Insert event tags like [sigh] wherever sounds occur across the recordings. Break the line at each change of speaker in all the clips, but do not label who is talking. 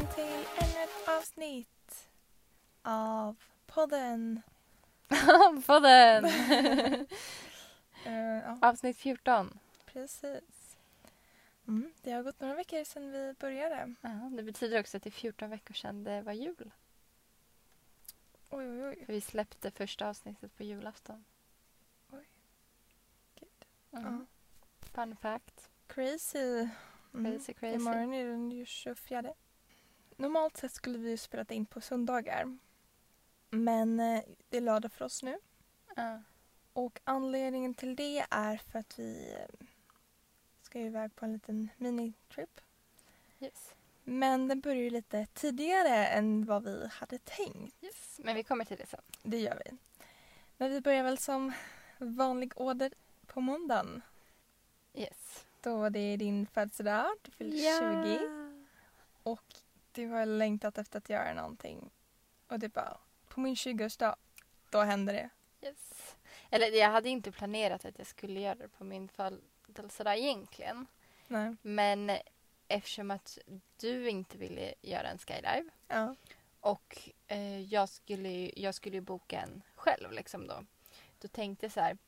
Välkommen till ännu ett avsnitt av podden. [laughs]
Podden! [laughs]
Eh, ja,
Avsnitt 14.
precis. Mm, det har gått några veckor sedan vi började.
Ja, det betyder också att det är 14 veckor sedan det var jul.
Oj, oj, oj.
För vi släppte första avsnittet på julafton.
Gud.
Mm. Fun fact.
Crazy. Mm.
Crazy, crazy.
Imorgon är den ju 24. Normalt sett skulle vi ju spelat in på söndagar. Men eh, det är lördag för oss nu.
Ja.
Och anledningen till det är för att vi eh, ska iväg på en liten minitrip.
Yes.
Men den börjar ju lite tidigare än vad vi hade tänkt.
yes. Men vi kommer till det sen.
Det gör vi. Men vi börjar väl som vanlig order på måndagen.
Yes.
Då det är din födelsedag, du fyller 20 och du har längtat efter att göra någonting. Och det bara, på min 20-årsdag, då händer det.
Yes. Eller jag hade inte planerat att jag skulle göra det på min födelsedag egentligen.
Nej.
Men eftersom att du inte ville göra en skydive
Ja.
och eh, jag, skulle, ju- jag skulle ju boka en själv liksom då. Då tänkte jag så här,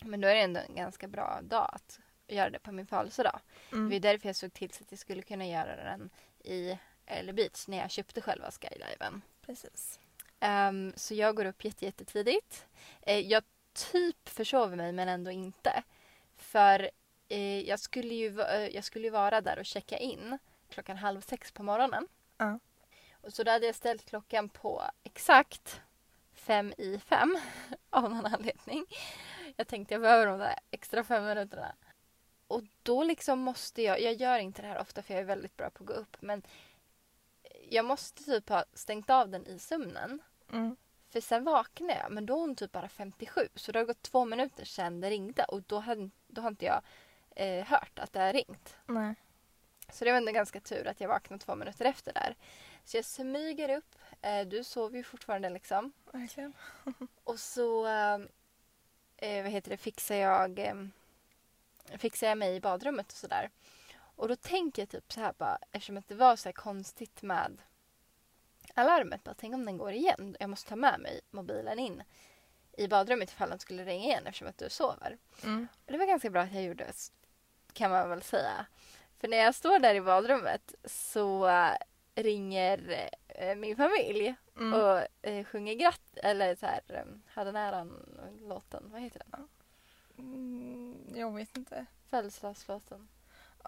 men då är det ändå en ganska bra dag att göra det på min födelsedag. Det var
Mm.
därför jag såg till så att jag skulle kunna göra den i Eller Beach när jag köpte själva skydiven.
Precis.
Ehm, så jag går upp jätte, jättetidigt. Uh, jag typ försover mig men ändå inte. För eh, jag, skulle ju, eh, jag skulle ju vara där och checka in klockan halv sex på morgonen. Och så då hade jag ställt klockan på exakt fem i fem [laughs] av någon anledning. Jag tänkte jag behöver de där extra fem minuterna. Och då liksom måste jag, jag gör inte det här ofta för jag är väldigt bra på att gå upp men jag måste typ ha stängt av den i sömnen.
Mm.
För sen vaknade jag men då är hon typ bara 57 så det har gått två minuter sedan det ringde och då, hade, då har inte jag eh, hört att det har ringt.
Nej.
Så det var ändå ganska tur att jag vaknade två minuter efter där. Så jag smyger upp. Eh, du sover ju fortfarande liksom.
Verkligen. [laughs]
Och så eh, eh, vad heter det, fixar jag eh, fixar jag mig i badrummet och sådär. Och då tänker jag typ så här bara, eftersom att det var så konstigt med alarmet, bara tänk om den går igen. Jag måste ta med mig mobilen in i badrummet ifall den skulle ringa igen eftersom att du sover.
Mm.
Och det var ganska bra att jag gjorde det, kan man väl säga. För när jag står där i badrummet så äh, ringer äh, min familj
Mm.
och äh, sjunger gratt eller så här, äh, hade näran låten, vad heter den?
Mm, jag vet inte.
Födelsedagslåten.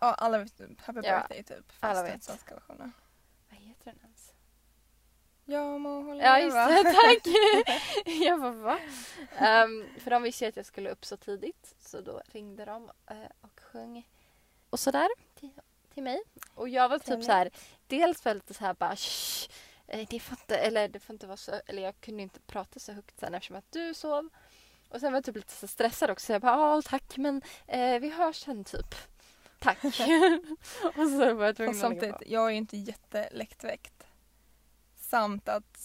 Ja, alla vet Happy
Ja,
birthday typ.
alla vet. Vad heter den ens?
Jag må hålla
Ja just
leva.
det, tack! [laughs] jag bara va? Ehm, för de visste ju att jag skulle upp så tidigt så då ringde de eh, och sjöng och sådär till, till mig. Och jag var typ så här, dels var jag lite så här bara "Shh, eh, det får inte, eller det får inte vara så, eller jag kunde inte prata så högt sen eftersom att du sov. Och sen var jag typ lite så stressad också. Jag bara, ja tack men eh, vi hörs sen typ. Tack. [laughs] och så var jag tvungen att på.
samtidigt, jag är ju inte jätteläktväckt. Samt att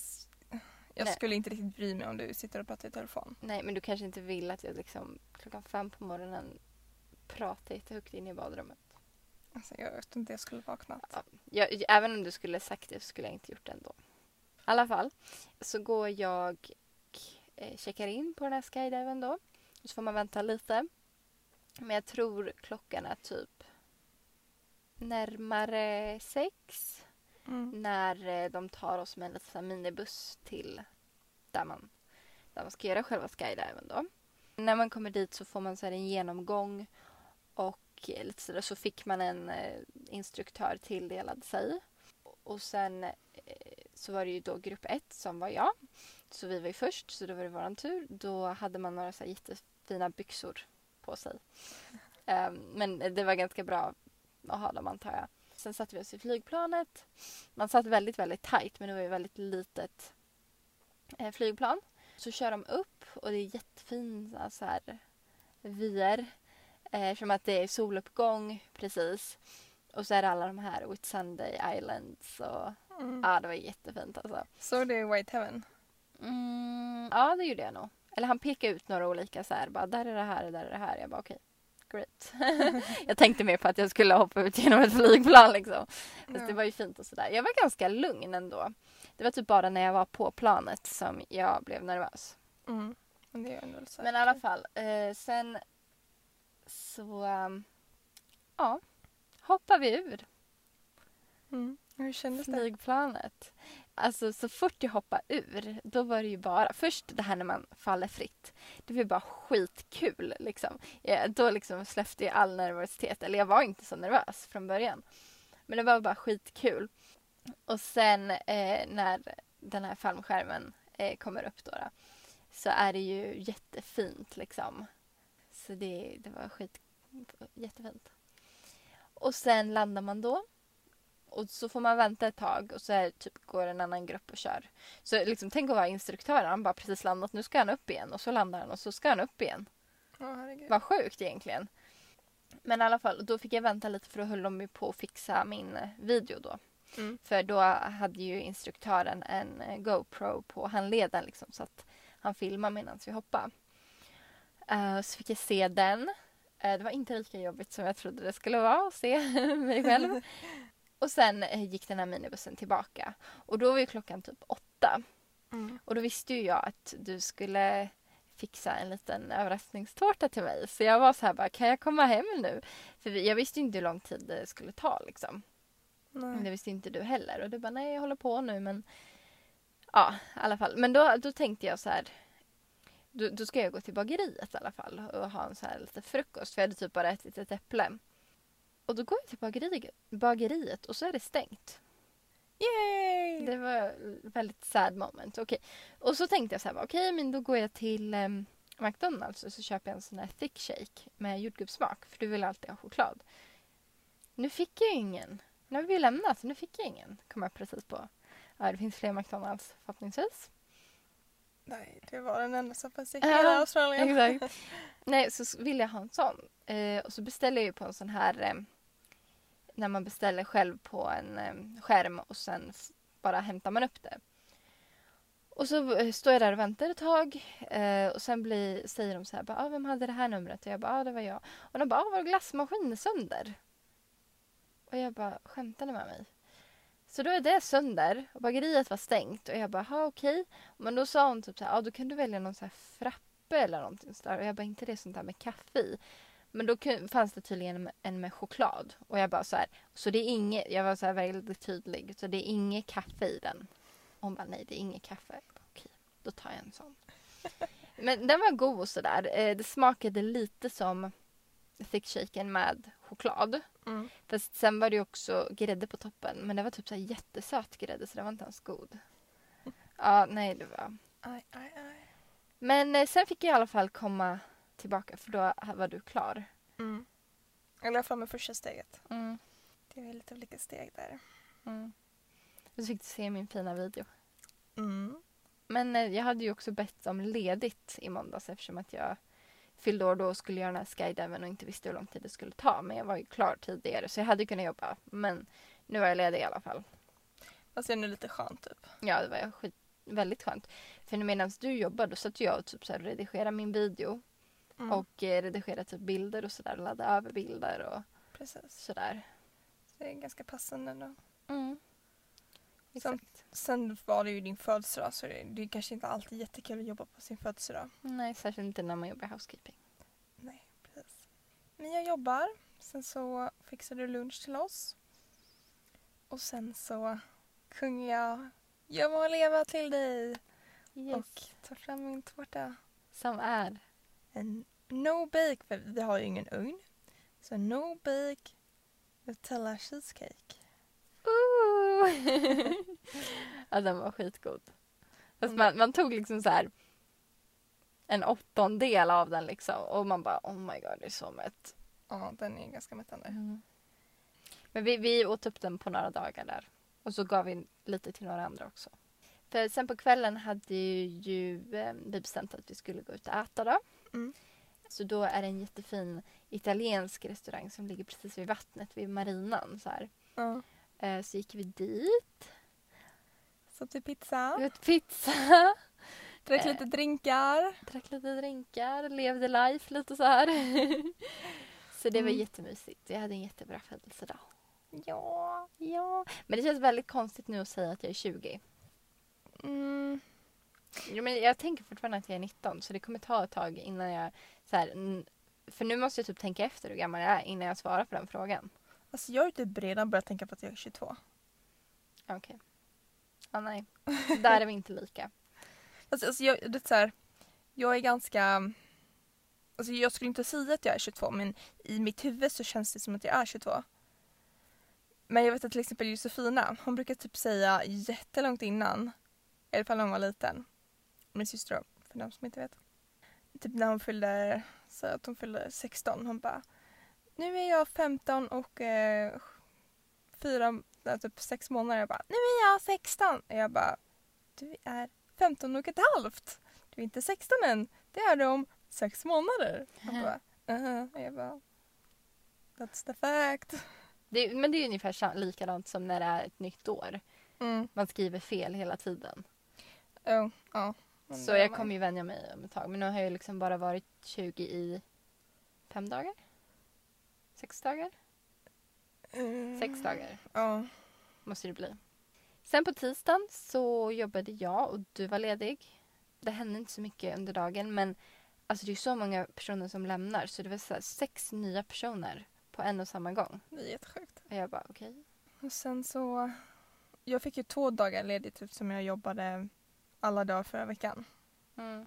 jag
Nej.
skulle inte riktigt bry mig om du sitter och pratar i telefon.
Nej, men du kanske inte vill att jag liksom klockan fem på morgonen pratar jättehögt inne i badrummet.
Alltså, jag vet inte, jag skulle vaknat.
Ja, jag, även om du skulle sagt det så skulle jag inte gjort det ändå. I alla fall så går jag eh, checkar in på den här skydiven då. Och så får man vänta lite. Men jag tror klockan är typ närmare sex
Mm.
när eh, de tar oss med en liten så minibuss till där man, där man ska göra själva skydiven då. När man kommer dit så får man så en genomgång och eh, lite sådär så fick man en eh, instruktör tilldelad sig. Och sen så var det ju då grupp ett som var jag. Så vi var ju först, så då var det våran tur. Då hade man några så här jättefina byxor på sig. [laughs] Ehm, men det var ganska bra att ha dem antar jag. Sen satte vi oss i flygplanet. Man satt väldigt, väldigt tajt men det var ju väldigt litet eh, flygplan. Så kör de upp och det är jättefina så här vyer. Eh, som att det är soluppgång precis. Och så är det alla de här Whitsunday Islands och
Mm.
ja, det var jättefint alltså.
Så det är White Heaven?
Mm, ja, det gjorde jag nog. Eller han pekade ut några olika så här, bara där är det här, där är det här. Jag bara okej, great. [laughs] jag tänkte mer på att jag skulle hoppa ut genom ett flygplan liksom. Fast
Ja.
det var ju fint och sådär. Jag var ganska lugn ändå. Det var typ bara när jag var på planet som jag blev nervös.
Mm. Men
Men i alla fall, eh, sen så um, ja, hoppar vi ur
Mm. Hur kändes det?
flygplanet. Alltså så fort jag hoppade ur, då var det ju bara, först det här när man faller fritt. Det var ju bara skitkul liksom. Jag, då liksom släppte jag all nervositet, eller jag var inte så nervös från början. Men det var bara skitkul. Och sen eh, när den här fallskärmen eh, kommer upp då, då så är det ju jättefint liksom. Så det, det var skit, jättefint. Och sen landar man då. Och så får man vänta ett tag och så är, det typ, går en annan grupp och kör. Så liksom, tänk att vara instruktör. Han bara precis landat. Nu ska han upp igen. Och så landar han och så ska han upp igen.
Herregud.
Vad sjukt egentligen. Men i alla fall, då fick jag vänta lite för då höll de ju på att fixa min eh, video då.
Mm.
För då hade ju instruktören en eh, GoPro på handleden liksom så att han filmade medan vi hoppade. Eh, så fick jag se den. Eh, det var inte lika jobbigt som jag trodde det skulle vara att se [laughs] mig själv. [laughs] Och sen eh, gick den här minibussen tillbaka. Och då var ju klockan typ åtta.
Mm.
Och då visste ju jag att du skulle fixa en liten överraskningstårta till mig. Så jag var så här bara, kan jag komma hem nu? För jag visste ju inte hur lång tid det skulle ta liksom. Men det
Nej.
visste inte du heller. Och du bara, nej jag håller på nu men... Ja, i alla fall. Men då, då tänkte jag så här. Då, då ska jag gå till bageriet i alla fall och ha en så här lite frukost. För jag hade typ bara ätit ett äpple. Och då går jag till bageriet, bageriet och så är det stängt.
Yay!
Det var väldigt sad moment. Okej. Och så tänkte jag så här, okej men då går jag till em, McDonalds och så köper jag en sån här thick shake med jordgubbssmak. För du vill alltid ha choklad. Nu fick jag ingen. Nu har vi lämnat, så nu fick jag ingen. Kom jag precis på. Ja, det finns fler McDonalds förhoppningsvis.
Nej, det var den enda som fanns i
Ja,
hela Australien.
Exakt. [laughs] Nej, så s- vill jag ha en sån. Eh, och så beställer jag ju på en sån här eh, när man beställer själv på en skärm och sen bara hämtar man upp det. Och så eh, står jag där och väntar ett tag eh, och sen blir, säger de så här, ah, vem hade det här numret? Och jag bara, ah, det var jag. Och de bara, ah, var glassmaskinen sönder? Och jag bara, skämtar ni med mig? Så då är det sönder och bageriet var stängt och jag bara, ha okej. Men då sa hon typ så här, ah, då kan du välja någon så här frappe eller någonting sådär. Och jag bara, inte det sånt där med kaffe i. Men då fanns det tydligen en med choklad. Och jag bara så här, så det är inget, jag var så här väldigt tydlig, så det är inget kaffe i den. Och hon bara, nej det är inget kaffe. Bara, Okej, då tar jag en sån. [laughs] Men den var god och sådär. Eh, Det smakade lite som thick shaken med choklad.
Mm.
Fast sen var det också grädde på toppen. Men det var typ så jättesöt grädde så det var inte ens god. [laughs] Ja, nej det var...
Aj, aj, aj.
Men eh, sen fick jag i alla fall komma tillbaka för då var du klar.
Mm. Jag la fram med första steget.
Mm.
Det är lite olika steg där.
Mm. Så fick du se min fina video.
Mm.
Men eh, jag hade ju också bett om ledigt i måndags eftersom att jag fyllde år då och skulle göra den här skydiven och inte visste hur lång tid det skulle ta. Men jag var ju klar tidigare så jag hade kunnat jobba. Men nu var jag ledig i alla fall.
Fast det är nu lite skönt typ.
Ja, det var skit, väldigt skönt. För medan du jobbade då satt jag och typ så här redigerade min video
Mm.
och eh, redigerade typ bilder och sådär. Laddade över bilder och
Precis.
sådär.
Det är ganska passande ändå.
Mm.
Sen-. Sen var det ju din födelsedag så det, det är kanske inte alltid jättekul att jobba på sin födelsedag.
Nej, särskilt inte när man jobbar housekeeping.
Nej, precis. Men jag jobbar. Sen så fixar du lunch till oss. Och sen så sjunger jag Jag må leva till dig
Yes.
och tar fram min tårta.
Som är.
En no bake, för vi har ju ingen ugn. Så no bake Nutella cheesecake.
Ooh. [laughs] ja, den var skitgod. Fast
Mm.
man, man tog liksom så här en åttondel av den liksom och man bara oh my god det är så mätt.
Ja, den är ganska mättande.
Men vi, vi åt upp den på några dagar där. Och så gav vi lite till några andra också. För sen på kvällen hade ju vi bestämt att vi skulle gå ut och äta då.
Mm.
Så då är det en jättefin italiensk restaurang som ligger precis vid vattnet, vid marinan. Så, här.
Ja.
Eh, så gick vi dit.
Så till pizza.
Vi åt pizza. [laughs]
Drack
Eh.
lite drinkar.
Drack lite drinkar, levde life lite så här. [laughs] Så det var
Mm.
jättemysigt. Jag hade en jättebra födelsedag.
Ja.
Ja. Men det känns väldigt konstigt nu att säga att jag är 20.
Mm.
Ja, men jag tänker fortfarande att jag är 19 så det kommer ta ett tag innan jag... Så här, för nu måste jag typ tänka efter hur gammal jag är innan jag svarar på den frågan.
Alltså jag har ju typ redan börjat tänka på att jag är 22.
Okej. Ja, nej. Där är vi inte lika. [laughs]
Alltså, alltså jag, det är så här, jag är ganska... Alltså jag skulle inte säga att jag är 22 men i mitt huvud så känns det som att jag är 22. Men jag vet att till exempel Josefina, hon brukar typ säga jättelångt innan, i alla fall när hon var liten, min syster då, för de som inte vet. Typ när hon fyllde, så att hon fyllde 16, hon bara Nu är jag 15 och eh, fyra, typ sex månader. Jag bara Nu är jag 16! Och jag bara Du är 15 och ett halvt. Du är inte 16 än. Det är du om sex månader. Han bara, uh Och jag bara, that's the fact.
Det, men det är ungefär likadant som när det är ett nytt år.
Mm.
Man skriver fel hela tiden.
Oh, ja. Men
Så jag kommer ju vänja mig om ett tag. Men nu har jag liksom bara varit 20 i fem dagar? Sex dagar?
Mm.
Sex dagar
Ja.
måste det bli. Sen på tisdagen så jobbade jag och du var ledig. Det hände inte så mycket under dagen men alltså det är så många personer som lämnar så det var så sex nya personer på en och samma gång.
Det är jättesjukt.
Och jag bara okej.
Och sen så, jag fick ju två dagar ledigt eftersom jag jobbade alla dagar förra veckan.
Mm.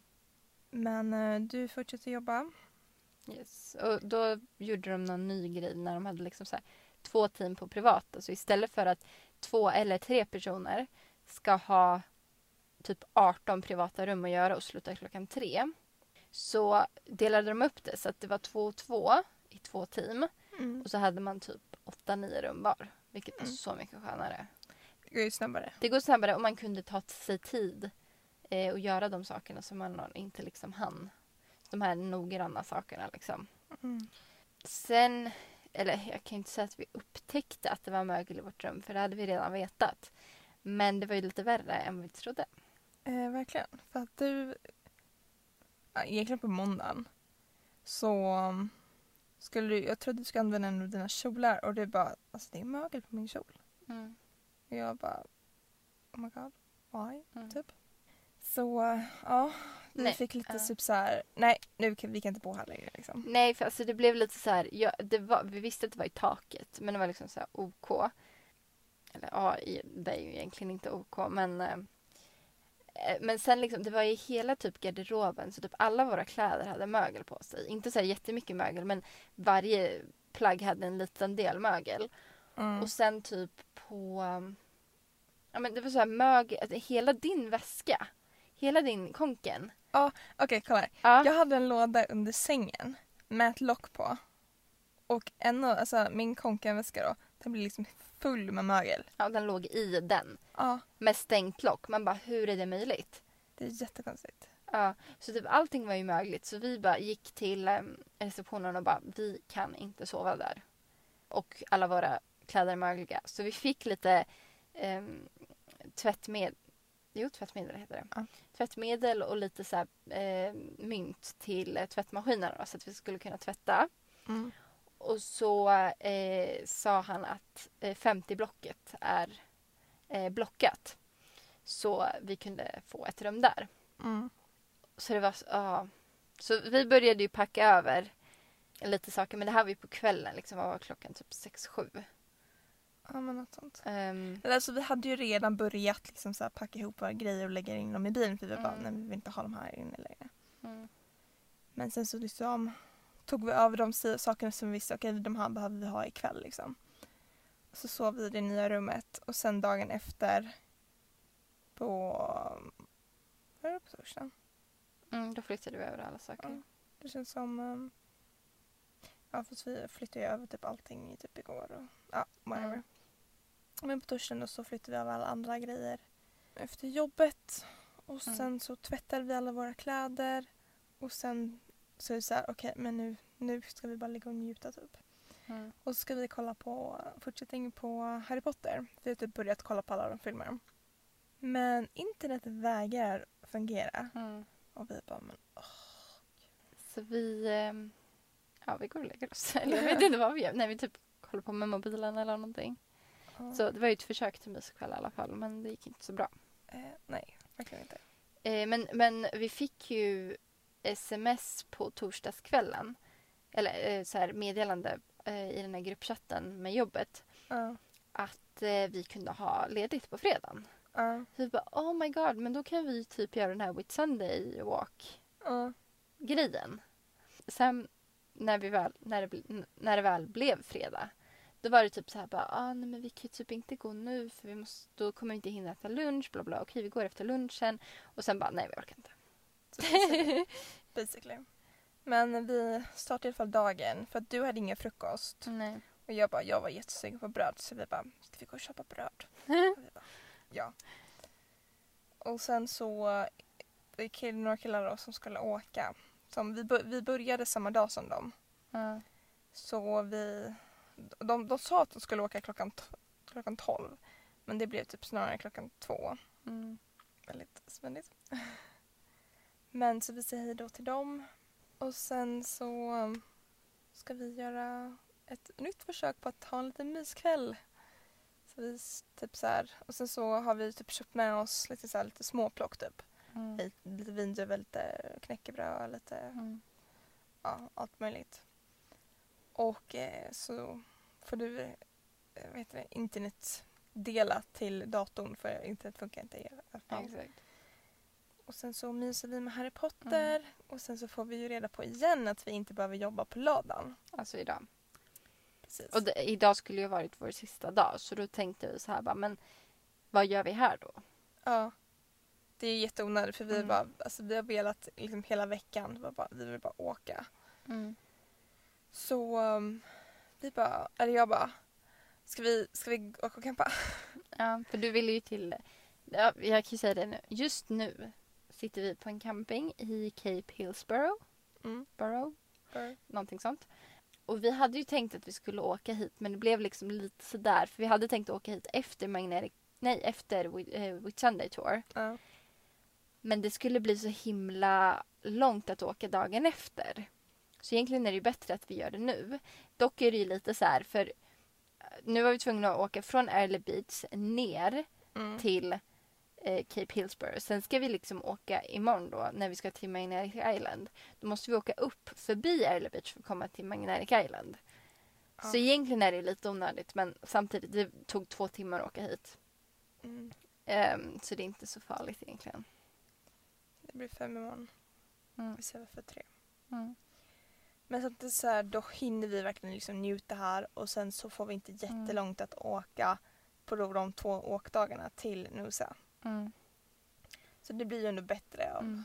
Men eh, du fortsätter jobba.
Yes. Och då gjorde de någon ny grej när de hade liksom så här, två team på privat. Alltså istället för att två eller tre personer ska ha typ 18 privata rum att göra och sluta klockan tre. Så delade de upp det så att det var två och två i två team.
Mm.
Och så hade man typ 8-9 rum var. Vilket var
Mm.
så mycket skönare.
Det går ju snabbare.
Det går snabbare och man kunde ta sig tid eh, och göra de sakerna som man inte liksom hann. De här noggranna sakerna liksom.
Mm.
Sen, eller jag kan inte säga att vi upptäckte att det var mögel i vårt rum för det hade vi redan vetat. Men det var ju lite värre än vi trodde.
Eh, verkligen. För att du, ja, egentligen på måndagen så um, skulle du, jag trodde du skulle använda en av dina kjolar och du bara, alltså det är mögel på min kjol.
Mm.
Och jag bara, oh my god, why?
Mm.
Typ. Så uh, ja, vi
Nej,
fick lite
ja.
typ så här, nej nu kan vi kan inte bo här längre liksom.
Nej, för alltså det blev lite så här, ja, det var, vi visste att det var i taket men det var liksom så här OK. Eller ja, det är ju egentligen inte OK men eh, eh, men sen liksom, det var i hela typ garderoben så typ alla våra kläder hade mögel på sig. Inte så här jättemycket mögel men varje plagg hade en liten del mögel.
Mm.
Och sen typ på... Ja men det var så här mögel, alltså hela din väska. Hela din konken.
Okej kolla här.
Ja.
Jag hade en låda under sängen med ett lock på. Och en alltså min konkenväska då, den blev liksom full med mögel.
ja, den låg i den.
Ja,
Med stängt lock. Man bara, hur är det möjligt?
det är jättekonstigt.
Ja, så typ allting var ju mögligt. Så vi bara gick till um, receptionen och bara, vi kan inte sova där. Och alla våra kläder är mögliga. Så vi fick lite um, tvättmedel. Jo, tvättmedel heter det.
Ja.
Tvättmedel och lite så här, eh, mynt till eh, tvättmaskinen då, så att vi skulle kunna tvätta.
Mm.
Och så eh, sa han att eh, 50-blocket är eh, blockat. Så vi kunde få ett rum där.
Mm.
Så det var så- ja. Så vi började ju packa över lite saker. Men det här var ju på kvällen. Liksom, vad var klockan? Typ 6-7.
Ja men något sånt.
Um,
Eller Alltså vi hade ju redan börjat liksom så här packa ihop våra grejer och lägga in dem i bilen för vi bara
Mm.
nej vi vill inte ha dem här inne längre.
mm,
Men sen så liksom tog vi över de sakerna som vi visste okej de här behöver vi ha ikväll liksom. Så sov vi i det nya rummet och sen dagen efter på, var det på torsdagen?
mm, då flyttade vi över alla saker.
Ja. Det känns som, um, ja fast vi flyttade ju över typ allting i typ igår och ja whatever.
Mm.
Men på torsdagen då så flyttade vi över alla andra grejer efter jobbet och
Mm.
sen så tvättade vi alla våra kläder och sen så är det så här okej men nu, nu ska vi bara ligga och njuta typ.
Mm.
Och så ska vi kolla på fortsättning på Harry Potter. Vi har typ börjat kolla på alla de filmerna. Men internet vägrar fungera
Mm.
och vi bara men
Så vi... ehm, ja, vi går och lägger oss. [laughs] Eller jag vet inte vad vi gör. Nej, vi typ håller på med mobilen eller någonting. Så det var ju ett försök till myskväll i alla fall, men det gick inte så bra.
Eh, nej, verkligen inte.
Eh, men, men vi fick ju sms på torsdagskvällen. Eller eh, så här meddelande eh, i den här gruppchatten med jobbet.
Ja.
Att eh, vi kunde ha ledigt på fredagen.
Ja.
Så vi bara oh my god, men då kan vi typ göra den här Whit Sunday walk grejen. Sen när, vi väl, när, det, när det väl blev fredag då var det typ så här bara, ah, nej men vi kan ju typ inte gå nu för vi måste, då kommer vi inte hinna äta lunch, bla bla. Okej, vi går efter lunchen. Och sen bara, nej vi orkar inte.
Så basically. [laughs] basically. Men vi startade i alla fall dagen för att du hade ingen frukost.
nej.
Och jag bara, jag var jättesugen på bröd så vi bara, ska vi gå och köpa bröd? [laughs] Och vi bara, ja. Och sen så det kill, några killar då som skulle åka. Som vi, vi började samma dag som dem.
Ja.
Så vi, de, de sa att de skulle åka klockan, klockan 12. Men det blev typ snarare klockan två.
Mm.
Väldigt spännigt. Men så vi säger hej då till dem. Och sen så um, ska vi göra ett nytt försök på att ha en liten myskväll. Så vi typ så här. Och sen så har vi typ köpt med oss lite så här, lite småplock typ.
Mm.
Lite, lite vindruvor, lite knäckebröd, lite
Mm.
ja, allt möjligt. Och eh, så får du eh, heter det, internet dela till datorn för internet funkar inte i alla fall.
Exakt.
Och sen så myser vi med Harry Potter och sen så får vi ju reda på igen att vi inte behöver jobba på lördagen.
Alltså idag.
Precis.
Och det, idag skulle ju varit vår sista dag så då tänkte vi så här bara, men vad gör vi här då?
Ja. Det är jätteonödigt för vi,
Mm.
bara, alltså, vi har velat liksom hela veckan, vi, bara, vi vill bara åka.
Mm.
Så um, vi bara, eller jag bara, ska vi, ska vi åka och campa? [laughs]
Ja, för du ville ju till... Ja, jag kan ju säga det nu. Just nu sitter vi på en camping i Cape Hillsborough.
Mm.
Borough,
För-
någonting sånt. Och vi hade ju tänkt att vi skulle åka hit men det blev liksom lite sådär. För vi hade tänkt åka hit efter Magnetic... Nej, efter Whit- eh, Whitsunday Tour.
Ja.
Men det skulle bli så himla långt att åka dagen efter. Så egentligen är det bättre att vi gör det nu. Dock är det ju lite så här för eh, nu var vi tvungna att åka från Early Beach ner
Mm.
till eh, Cape Hillsborough. Sen ska vi liksom åka imorgon då när vi ska till Magnetic Island. Då måste vi åka upp förbi Early Beach för att komma till Magnetic Island.
Ja.
Så egentligen är det lite onödigt men samtidigt det tog två timmar att åka hit.
Mm.
Ehm, så det är inte så farligt egentligen.
Det blir fem imorgon.
Mm.
Istället för tre.
Mm.
Men samtidigt så här, då hinner vi verkligen liksom njuta här och sen så får vi inte jättelångt att åka på då de två åkdagarna till Nusa.
Mm.
Så det blir ju ändå bättre av.
Mm.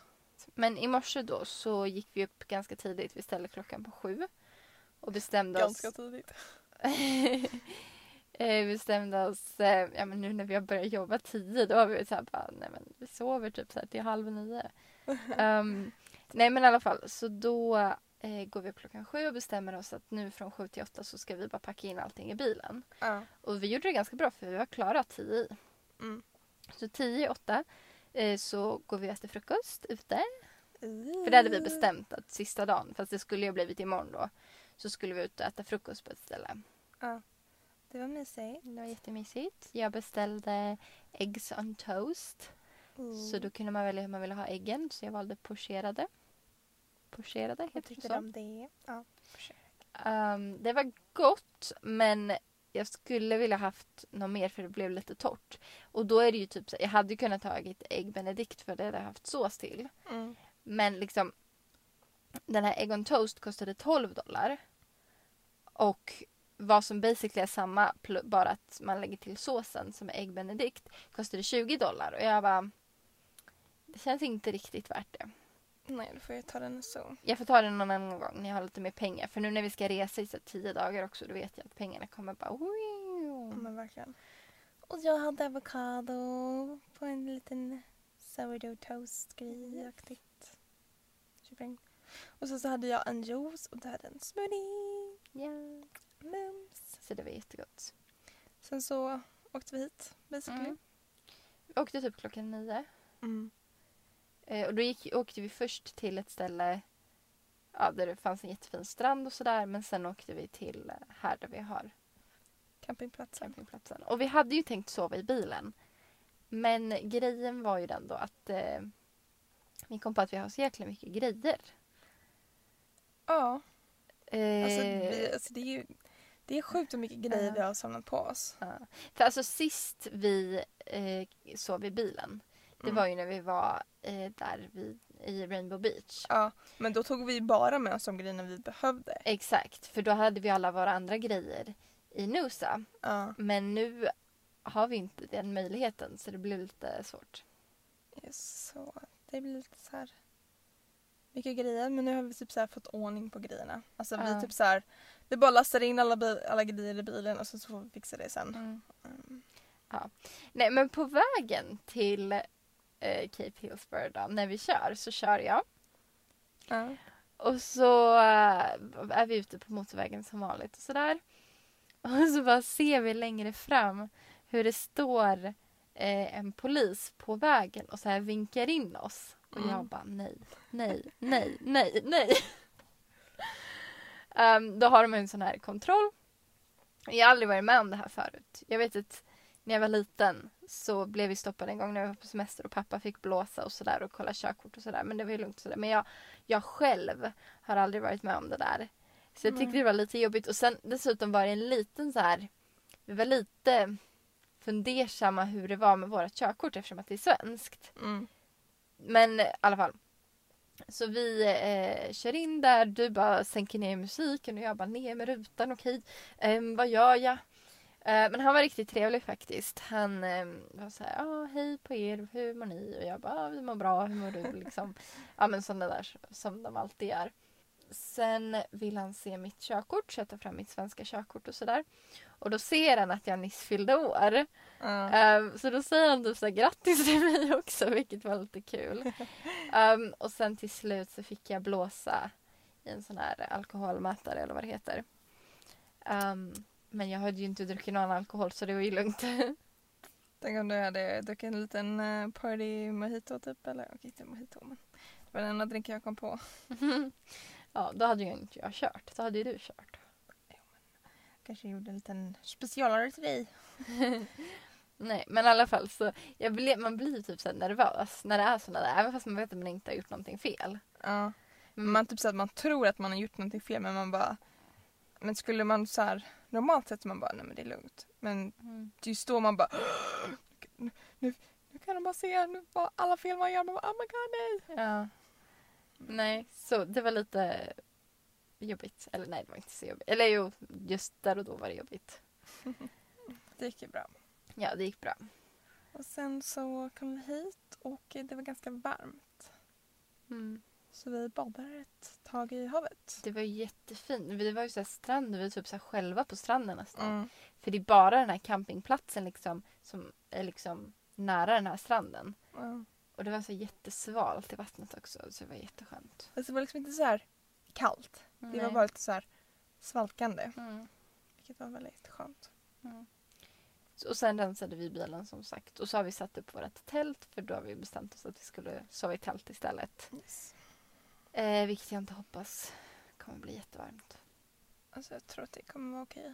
Men i morse då så gick vi upp ganska tidigt. Vi ställde klockan på sju. Och bestämde
Ganska
oss...
tidigt. [laughs]
Eh, bestämde oss, eh, ja men nu när vi har börjat jobba tio då har vi så här bara, nej men vi sover typ så här till halv nio. [laughs] Ehm, nej men i alla fall så då eh, går vi upp klockan sju och bestämmer oss att nu från sju till åtta så ska vi bara packa in allting i bilen.
Ja.
Och vi gjorde det ganska bra för vi var klara tio i.
Mm.
Så tio i åtta eh, så går vi och äter frukost ute.
För
För det hade vi bestämt att sista dagen, fast det skulle ju blivit imorgon då, så skulle vi ut och äta frukost på ett ställe.
Ja. Det var mysigt.
Det var jättemysigt. Jag beställde eggs on toast. Så då kunde man välja hur man ville ha äggen, så jag valde pocherade. Pocherade
Vad
heter det
tyckte du om det? Ja.
Ehm, det var gott, men jag skulle vilja haft något mer för det blev lite torrt. Och då är det ju typ så, jag hade ju kunnat tagit ägg benedict för det hade jag haft sås till.
Mm.
Men liksom den här egg on toast kostade 12 dollar. Och vad som basically är samma, bara att man lägger till såsen som är ägg benedict, kostade 20 dollar. Och jag bara, det känns inte riktigt värt det.
Nej, då får jag ta den så.
Jag får ta det någon annan gång när jag har lite mer pengar. För nu när vi ska resa i så tio dagar också, då vet jag att pengarna kommer bara...
Men verkligen. Och jag hade avokado på en liten sourdough toast grej-aktigt. Kyckling. Och så, så hade jag en juice och du hade en smoothie.
Ja.
Mums.
Så det var jättegott.
Sen så åkte vi hit basically.
Mm. Vi åkte typ klockan nio.
Mm.
Eh, och då gick, åkte vi först till ett ställe ja, där det fanns en jättefin strand och sådär. Men sen åkte vi till här där vi har
Campingplatsen.
campingplatsen. Och vi hade ju tänkt sova i bilen. Men grejen var ju den då att eh, vi kom på att vi har så jäkla mycket grejer.
Ja,
Eh,
alltså, vi, alltså det är ju det är sjukt hur mycket grejer
Ja.
vi har samlat på oss.
ja. För alltså sist vi eh, sov i bilen, det
Mm.
var ju när vi var eh, där vid, i Rainbow Beach.
Ja, men då tog vi bara med oss de grejerna vi behövde.
Exakt, för då hade vi alla våra andra grejer i Nusa.
Ja,
Men nu har vi inte den möjligheten så det blir lite svårt.
så det blir lite så här mycket grejer men nu har vi typ så fått ordning på grejerna. Alltså vi
Ja.
typ så här vi bara lastar in alla, bil, alla grejer i bilen och så, får vi fixa det sen. Mm.
Nej men på vägen till eh, Cape Hillsborough då, när vi kör så kör jag.
Ja.
Och så eh, är vi ute på motorvägen som vanligt och sådär. [laughs] Och så bara ser vi längre fram hur det står eh, en polis på vägen och så här vinkar in oss. Och jag
Mm.
bara nej, nej, nej, nej, nej. [laughs] Ehm, då har de en sån här kontroll. Jag har aldrig varit med om det här förut. Jag vet att när jag var liten så blev vi stoppade en gång när jag var på semester och pappa fick blåsa och sådär och kolla körkort och sådär. Men det var ju lugnt sådär. Men jag, jag själv har aldrig varit med om det där. Så jag tyckte
Nej.
det var lite jobbigt. Och sen dessutom var det en liten så här. Vi var lite fundersamma hur det var med vårt körkort eftersom att det är svenskt.
Mm.
Men i alla fall. Så vi eh, kör in där, du bara sänker ner musiken och jag bara ner med rutan, okej. Ehm, vad gör jag? Eh, men han var riktigt trevlig faktiskt. Han eh, var så här, ah, hej på er, hur mår ni? Och jag bara, ah, vi mår bra, hur mår du? [laughs] Liksom. ja men sådana där som de alltid är. Sen vill han se mitt körkort, så jag tar fram mitt svenska körkort och sådär. Och då ser han att jag nyss fyllde år. Ehm, så då säger han typ så här, grattis till mig också, vilket var lite kul. [laughs] Ehm, och sen till slut så fick jag blåsa i en sån här alkoholmätare eller vad det heter. Ehm, men jag hade ju inte druckit någon alkohol så det var ju lugnt. [laughs]
Tänk om du hade druckit en liten eh, party mojito typ eller okej inte mojito men det var den enda drinken jag kom på. [laughs]
ja, då hade ju inte jag kört. Då hade ju du kört.
Kanske gjorde en liten specialare till dig. [laughs]
Nej, men i alla fall så jag blev, man blir typ så nervös när det är såna där. Även fast man vet att man inte har gjort någonting fel.
Ja. Men man typ så att man tror att man har gjort någonting fel men man bara men skulle man så här normalt sett man bara nej men det är lugnt. Men
Mm.
just då man bara nu, nu, nu kan de bara se nu, vad alla fel man gör. Man bara oh my god nej.
Ja. Nej, så det var lite jobbigt. Eller nej, det var inte så jobbigt. Eller jo, just där och då var det jobbigt. [laughs]
Det gick ju bra.
Ja, det gick bra.
Och sen så kom vi hit och det var ganska varmt.
Mm.
Så vi badade ett tag i havet.
Det var jättefint. Det var ju så strand, vi var typ så själva på stranden nästan.
Mm.
För det är bara den här campingplatsen liksom som är liksom nära den här stranden.
Ja.
Och det var så jättesvalt i vattnet också, så det var jätteskönt.
Alltså det var liksom inte så här kallt. Det var
Nej.
bara lite så här svalkande.
Mm.
Vilket var väldigt skönt.
Mm. Och sen rensade vi bilen som sagt. Och så har vi satt upp vårt tält för då har vi bestämt oss att vi skulle sova i tält istället.
Yes.
Eh, vilket jag inte hoppas kommer bli jättevarmt.
Alltså jag tror att det kommer vara okej.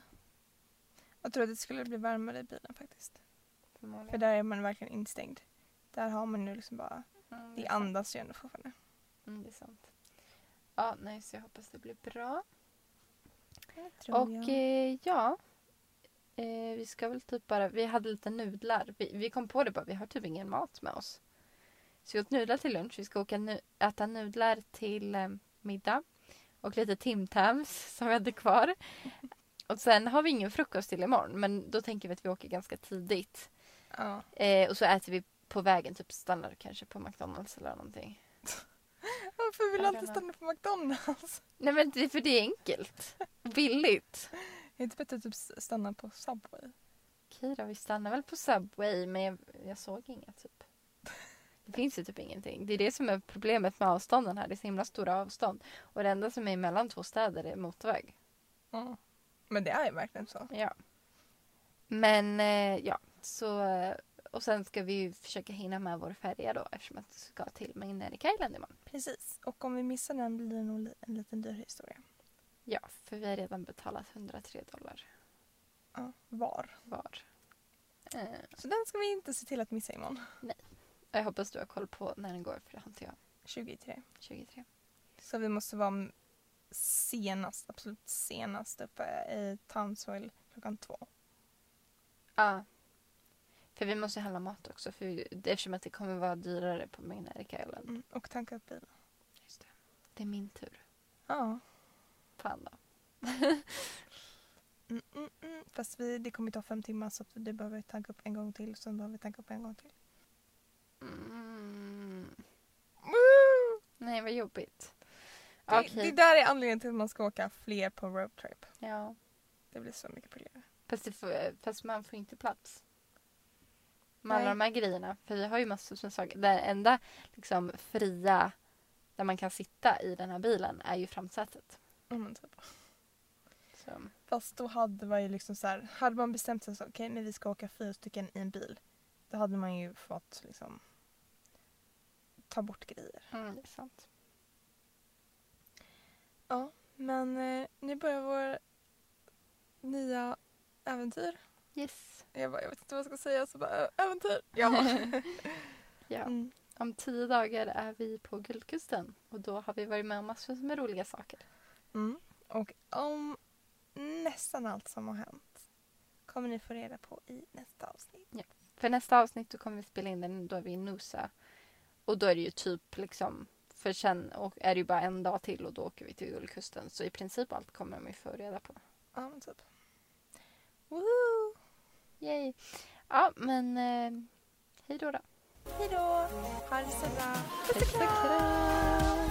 Jag tror att det skulle bli varmare i bilen faktiskt. För där är man verkligen instängd. Där har man nu liksom bara,
Mm,
det andas ju ändå fortfarande.
Mm, det är sant. Ja, nej, så jag hoppas det blir bra. Och eh, ja, eh, vi ska väl typ bara, vi hade lite nudlar. Vi, vi kom på det bara, vi har typ ingen mat med oss. Så vi åt nudlar till lunch, vi ska åka nu, äta nudlar till eh, middag. Och lite Tim Tams [laughs] som vi hade kvar. Och sen har vi ingen frukost till imorgon men då tänker vi att vi åker ganska tidigt.
Ja.
Eh, och så äter vi på vägen, typ stannar kanske på McDonalds eller någonting. [laughs]
Varför vill du alltid stanna på McDonalds?
Nej men det, för det är enkelt. Billigt.
Är det inte bättre att typ stanna på Subway?
Okej då, vi stannar väl på Subway men jag, jag såg inga typ. Det finns ju typ ingenting. Det är det som är problemet med avstånden här. Det är så himla stora avstånd. Och det enda som är mellan två städer är motorväg.
Ja. Men det är ju verkligen så.
Ja. Men eh, ja, så eh, Och sen ska vi ju försöka hinna med vår färja då eftersom att vi ska till Magnetic Island imorgon.
Precis. Och om vi missar den blir det nog en liten dyr historia.
Ja, för vi har redan betalat 103 dollar
Ja, var.
var. Eh,
Så den ska vi inte se till att missa imorgon.
Jag hoppas du har koll på när den går för det har inte jag.
23.
23.
Så vi måste vara senast, absolut senast uppe i Townsville klockan två.
Ja. För vi måste handla mat också för eftersom att det kommer vara dyrare på Magnetic Island.
Mm. Och tanka upp bilen.
Just det. det är min tur.
Ja.
Fan då.
Mm, mm, mm. Fast vi, det kommer ta fem timmar så att det behöver vi tanka upp en gång till. Sen behöver vi tanka upp en gång till.
Mm. Nej, vad jobbigt.
Det,
Okej.
det där är anledningen till att man ska åka fler på roadtrip.
Ja.
Det blir så mycket billigare.
Fast, får, fast man får inte plats. Med alla de här grejerna. För vi har ju massor med saker. Det enda liksom, fria där man kan sitta i den här bilen är ju framsätet.
Ja, men typ.
Så.
Fast då hade man ju liksom så här, hade man bestämt sig så okej men vi ska åka fyra stycken i en bil. Då hade man ju fått liksom ta bort grejer.
Mm, det är sant.
Ja, men eh, nu börjar vår nya äventyr.
Yes.
Jag, bara, jag vet inte vad jag ska säga så bara "Ä- äventyr. Ja. [laughs]
Ja. [laughs]
Mm.
Om tio dagar är vi på Guldkusten och då har vi varit med om massor med roliga saker.
Mm. Och om nästan allt som har hänt kommer ni få reda på i nästa avsnitt.
För nästa avsnitt då kommer vi spela in den, då är vi i Noosa. Och då är det ju typ liksom, för sen och är det ju bara en dag till och då åker vi till Guldkusten. Så i princip allt kommer de ju få reda på.
Ja, men typ. Woohoo!
Yay! Ja, men eh, hej då då.
Hej då! Ha det så bra.
Puss och kram!